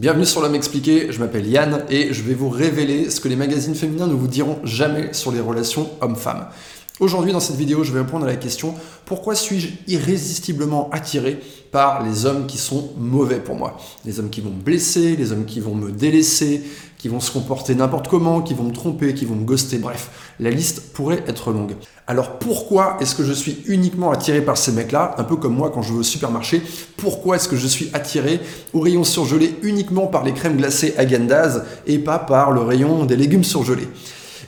Bienvenue sur l'homme expliqué, je m'appelle Yann et je vais vous révéler ce que les magazines féminins ne vous diront jamais sur les relations hommes-femmes. Aujourd'hui dans cette vidéo, je vais répondre à la question pourquoi suis-je irrésistiblement attiré par les hommes qui sont mauvais pour moi? Les hommes qui vont me blesser, les hommes qui vont me délaisser, qui vont se comporter n'importe comment, qui vont me tromper, qui vont me ghoster, bref, la liste pourrait être longue. Alors pourquoi est-ce que je suis uniquement attiré par ces mecs-là, un peu comme moi quand je vais au supermarché Pourquoi est-ce que je suis attiré au rayon surgelé uniquement par les crèmes glacées Agandaz et pas par le rayon des légumes surgelés?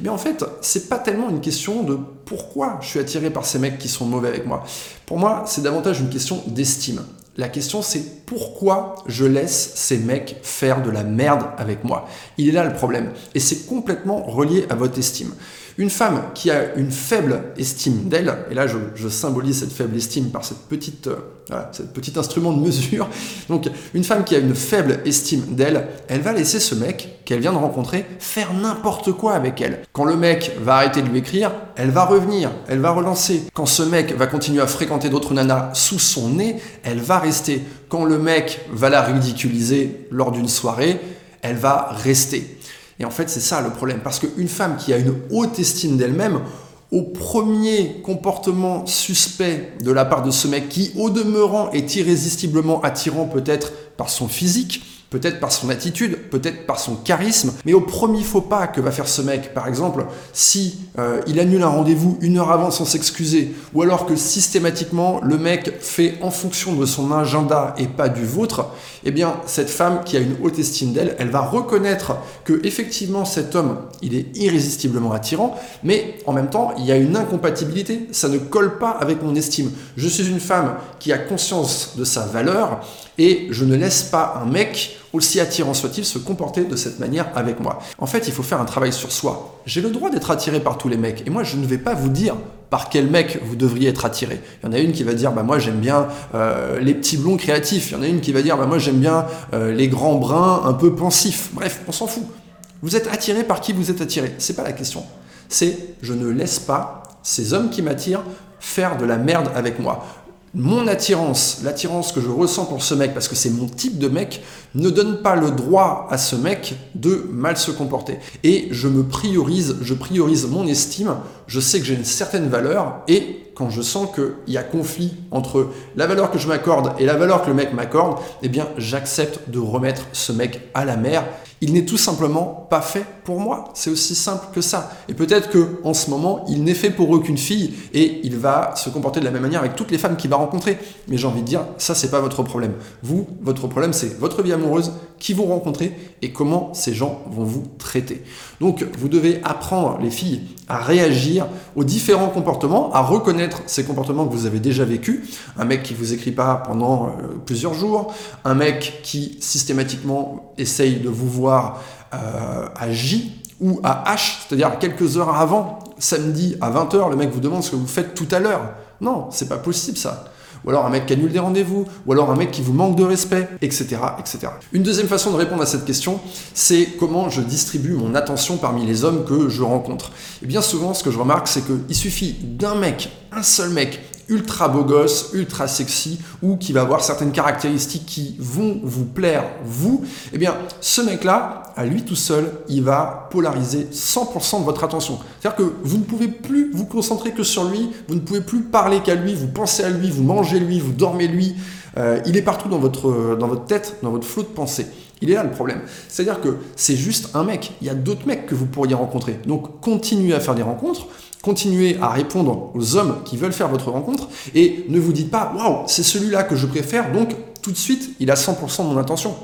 En fait, c'est pas tellement une question de pourquoi je suis attiré par ces mecs qui sont mauvais avec moi. Pour moi, c'est davantage une question d'estime. La question c'est pourquoi je laisse ces mecs faire de la merde avec moi. Il est là le problème. Et c'est complètement relié à votre estime. Une femme qui a une faible estime d'elle, et là je, symbolise cette faible estime par cette petite, euh, cette petit instrument de mesure, donc une femme qui a une faible estime d'elle, elle va laisser ce mec qu'elle vient de rencontrer faire n'importe quoi avec elle. Quand le mec va arrêter de lui écrire, elle va revenir, elle va relancer. Quand ce mec va continuer à fréquenter d'autres nanas sous son nez, elle va rester. Quand le mec va la ridiculiser lors d'une soirée, elle va rester. Et en fait, c'est ça le problème. Parce qu'une femme qui a une haute estime d'elle-même, au premier comportement suspect de la part de ce mec qui, au demeurant, est irrésistiblement attirant peut-être par son physique, peut-être par son attitude, peut-être par son charisme, mais au premier faux pas que va faire ce mec, par exemple, si euh, il annule un rendez-vous une heure avant sans s'excuser, ou alors que systématiquement le mec fait en fonction de son agenda et pas du vôtre, eh bien cette femme qui a une haute estime d'elle, elle va reconnaître que effectivement cet homme, il est irrésistiblement attirant, mais en même temps il y a une incompatibilité, ça ne colle pas avec mon estime. Je suis une femme qui a conscience de sa valeur et je ne laisse pas un mec aussi attirant soit-il, se comporter de cette manière avec moi. En fait, il faut faire un travail sur soi. J'ai le droit d'être attiré par tous les mecs, et moi, je ne vais pas vous dire par quel mec vous devriez être attiré. Il y en a une qui va dire, bah moi j'aime bien euh, les petits blonds créatifs. Il y en a une qui va dire, bah moi j'aime bien euh, les grands bruns un peu pensifs. Bref, on s'en fout. Vous êtes attiré par qui vous êtes attiré. C'est pas la question. C'est je ne laisse pas ces hommes qui m'attirent faire de la merde avec moi mon attirance, l'attirance que je ressens pour ce mec, parce que c'est mon type de mec, ne donne pas le droit à ce mec de mal se comporter. Et je me priorise, je priorise mon estime, je sais que j'ai une certaine valeur, et quand je sens qu'il y a conflit entre la valeur que je m'accorde et la valeur que le mec m'accorde, eh bien j'accepte de remettre ce mec à la mer il n'est tout simplement pas fait pour moi. C'est aussi simple que ça. Et peut-être que en ce moment, il n'est fait pour aucune fille et il va se comporter de la même manière avec toutes les femmes qu'il va rencontrer. Mais j'ai envie de dire, ça c'est pas votre problème. Vous, votre problème c'est votre vie amoureuse, qui vous rencontrez et comment ces gens vont vous traiter. Donc vous devez apprendre les filles à aux différents comportements, à reconnaître ces comportements que vous avez déjà vécus. Un mec qui vous écrit pas pendant euh, plusieurs jours, un mec qui systématiquement essaye de vous voir euh, à J ou à H, c'est-à-dire quelques heures avant, samedi à 20h, le mec vous demande ce que vous faites tout à l'heure. Non, c'est pas possible ça. Ou alors un mec qui annule des rendez-vous, ou alors un mec qui vous manque de respect, etc., etc. Une deuxième façon de répondre à cette question, c'est comment je distribue mon attention parmi les hommes que je rencontre. Et bien souvent, ce que je remarque, c'est qu'il suffit d'un mec, un seul mec, ultra beau gosse, ultra sexy, ou qui va avoir certaines caractéristiques qui vont vous plaire, vous, eh bien, ce mec-là, à lui tout seul, il va polariser 100% de votre attention. C'est-à-dire que vous ne pouvez plus vous concentrer que sur lui, vous ne pouvez plus parler qu'à lui, vous pensez à lui, vous mangez lui, vous dormez lui, euh, il est partout dans votre, dans votre tête, dans votre flot de pensée. Il est là le problème. C'est-à-dire que c'est juste un mec. Il y a d'autres mecs que vous pourriez rencontrer. Donc continuez à faire des rencontres, continuez à répondre aux hommes qui veulent faire votre rencontre et ne vous dites pas waouh, c'est celui-là que je préfère, donc tout de suite il a 100% de mon attention.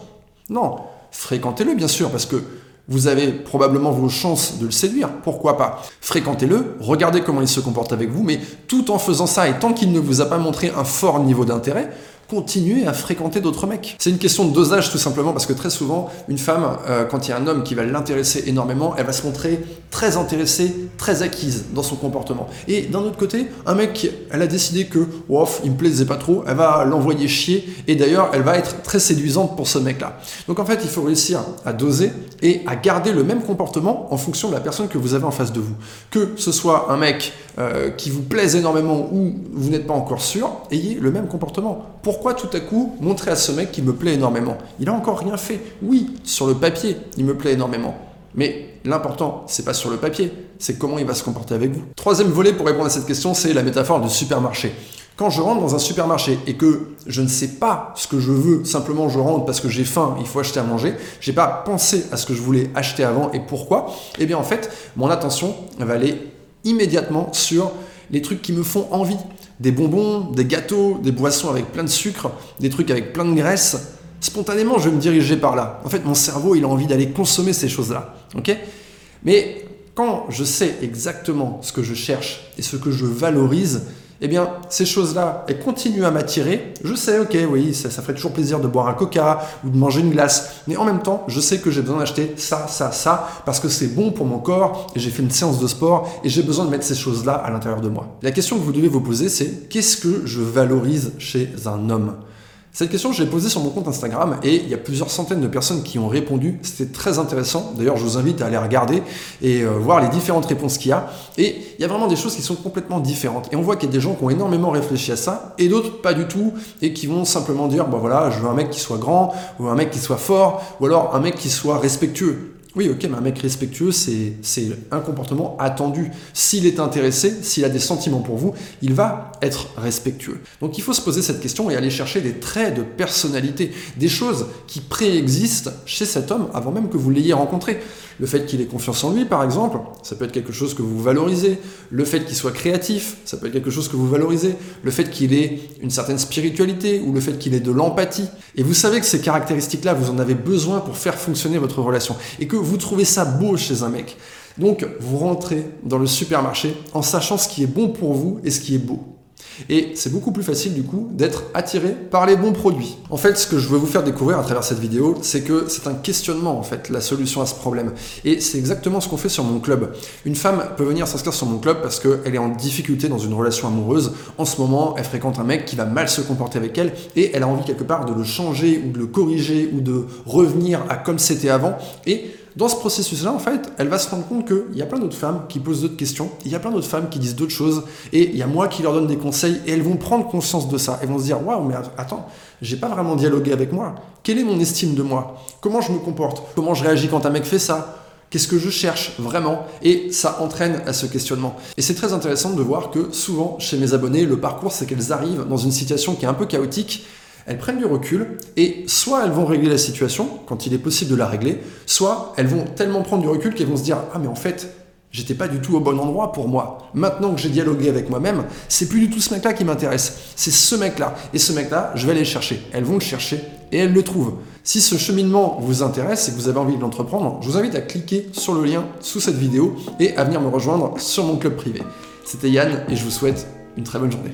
Non, fréquentez-le bien sûr parce que vous avez probablement vos chances de le séduire, pourquoi pas? Fréquentez-le, regardez comment il se comporte avec vous, mais tout en faisant ça et tant qu'il ne vous a pas montré un fort niveau d'intérêt, continuer à fréquenter d'autres mecs. C'est une question de dosage tout simplement parce que très souvent, une femme, euh, quand il y a un homme qui va l'intéresser énormément, elle va se montrer très intéressée très acquise dans son comportement. Et d'un autre côté, un mec, elle a décidé que, ouf, il me plaisait pas trop, elle va l'envoyer chier, et d'ailleurs, elle va être très séduisante pour ce mec-là. Donc en fait, il faut réussir à doser et à garder le même comportement en fonction de la personne que vous avez en face de vous. Que ce soit un mec euh, qui vous plaise énormément ou vous n'êtes pas encore sûr, ayez le même comportement. Pourquoi tout à coup montrer à ce mec qui me plaît énormément? Il a encore rien fait. Oui, sur le papier, il me plaît énormément. Mais l'important, c'est pas sur le papier, c'est comment il va se comporter avec vous. Troisième volet pour répondre à cette question, c'est la métaphore du supermarché. Quand je rentre dans un supermarché et que je ne sais pas ce que je veux, simplement je rentre parce que j'ai faim, il faut acheter à manger, j'ai pas pensé à ce que je voulais acheter avant et pourquoi, eh bien en fait, mon attention va aller immédiatement sur les trucs qui me font envie. Des bonbons, des gâteaux, des boissons avec plein de sucre, des trucs avec plein de graisse. Spontanément, je vais me diriger par là. En fait, mon cerveau, il a envie d'aller consommer ces choses-là. Mais quand je sais exactement ce que je cherche et ce que je valorise, eh bien, ces choses-là, elles continuent à m'attirer. Je sais, ok, oui, ça, ça ferait toujours plaisir de boire un coca ou de manger une glace. Mais en même temps, je sais que j'ai besoin d'acheter ça, ça, ça, parce que c'est bon pour mon corps, et j'ai fait une séance de sport, et j'ai besoin de mettre ces choses-là à l'intérieur de moi. La question que vous devez vous poser, c'est qu'est-ce que je valorise chez un homme? Cette question, je l'ai posée sur mon compte Instagram et il y a plusieurs centaines de personnes qui ont répondu. C'était très intéressant. D'ailleurs, je vous invite à aller regarder et euh, voir les différentes réponses qu'il y a. Et il y a vraiment des choses qui sont complètement différentes. Et on voit qu'il y a des gens qui ont énormément réfléchi à ça et d'autres pas du tout et qui vont simplement dire, bah voilà, je veux un mec qui soit grand ou un mec qui soit fort ou alors un mec qui soit respectueux. Oui, ok, mais un mec respectueux, c'est un comportement attendu. S'il est intéressé, s'il a des sentiments pour vous, il va être respectueux. Donc il faut se poser cette question et aller chercher des traits de personnalité, des choses qui préexistent chez cet homme avant même que vous l'ayez rencontré. Le fait qu'il ait confiance en lui, par exemple, ça peut être quelque chose que vous valorisez. Le fait qu'il soit créatif, ça peut être quelque chose que vous valorisez. Le fait qu'il ait une certaine spiritualité ou le fait qu'il ait de l'empathie. Et vous savez que ces caractéristiques-là, vous en avez besoin pour faire fonctionner votre relation. Et que vous trouvez ça beau chez un mec. Donc, vous rentrez dans le supermarché en sachant ce qui est bon pour vous et ce qui est beau. Et c'est beaucoup plus facile du coup d'être attiré par les bons produits. En fait, ce que je veux vous faire découvrir à travers cette vidéo, c'est que c'est un questionnement en fait, la solution à ce problème. Et c'est exactement ce qu'on fait sur mon club. Une femme peut venir s'inscrire sur mon club parce qu'elle est en difficulté dans une relation amoureuse. En ce moment, elle fréquente un mec qui va mal se comporter avec elle et elle a envie quelque part de le changer ou de le corriger ou de revenir à comme c'était avant. Et dans ce processus-là, en fait, elle va se rendre compte qu'il y a plein d'autres femmes qui posent d'autres questions, il y a plein d'autres femmes qui disent d'autres choses, et il y a moi qui leur donne des conseils, et elles vont prendre conscience de ça. Elles vont se dire Waouh, mais attends, j'ai pas vraiment dialogué avec moi. Quelle est mon estime de moi? Comment je me comporte? Comment je réagis quand un mec fait ça? Qu'est-ce que je cherche vraiment? Et ça entraîne à ce questionnement. Et c'est très intéressant de voir que souvent, chez mes abonnés, le parcours, c'est qu'elles arrivent dans une situation qui est un peu chaotique elles prennent du recul et soit elles vont régler la situation quand il est possible de la régler, soit elles vont tellement prendre du recul qu'elles vont se dire ah mais en fait j'étais pas du tout au bon endroit pour moi. Maintenant que j'ai dialogué avec moi-même, c'est plus du tout ce mec-là qui m'intéresse, c'est ce mec-là et ce mec-là je vais aller le chercher. Elles vont le chercher et elles le trouvent. Si ce cheminement vous intéresse et que vous avez envie de l'entreprendre, je vous invite à cliquer sur le lien sous cette vidéo et à venir me rejoindre sur mon club privé. C'était Yann et je vous souhaite une très bonne journée.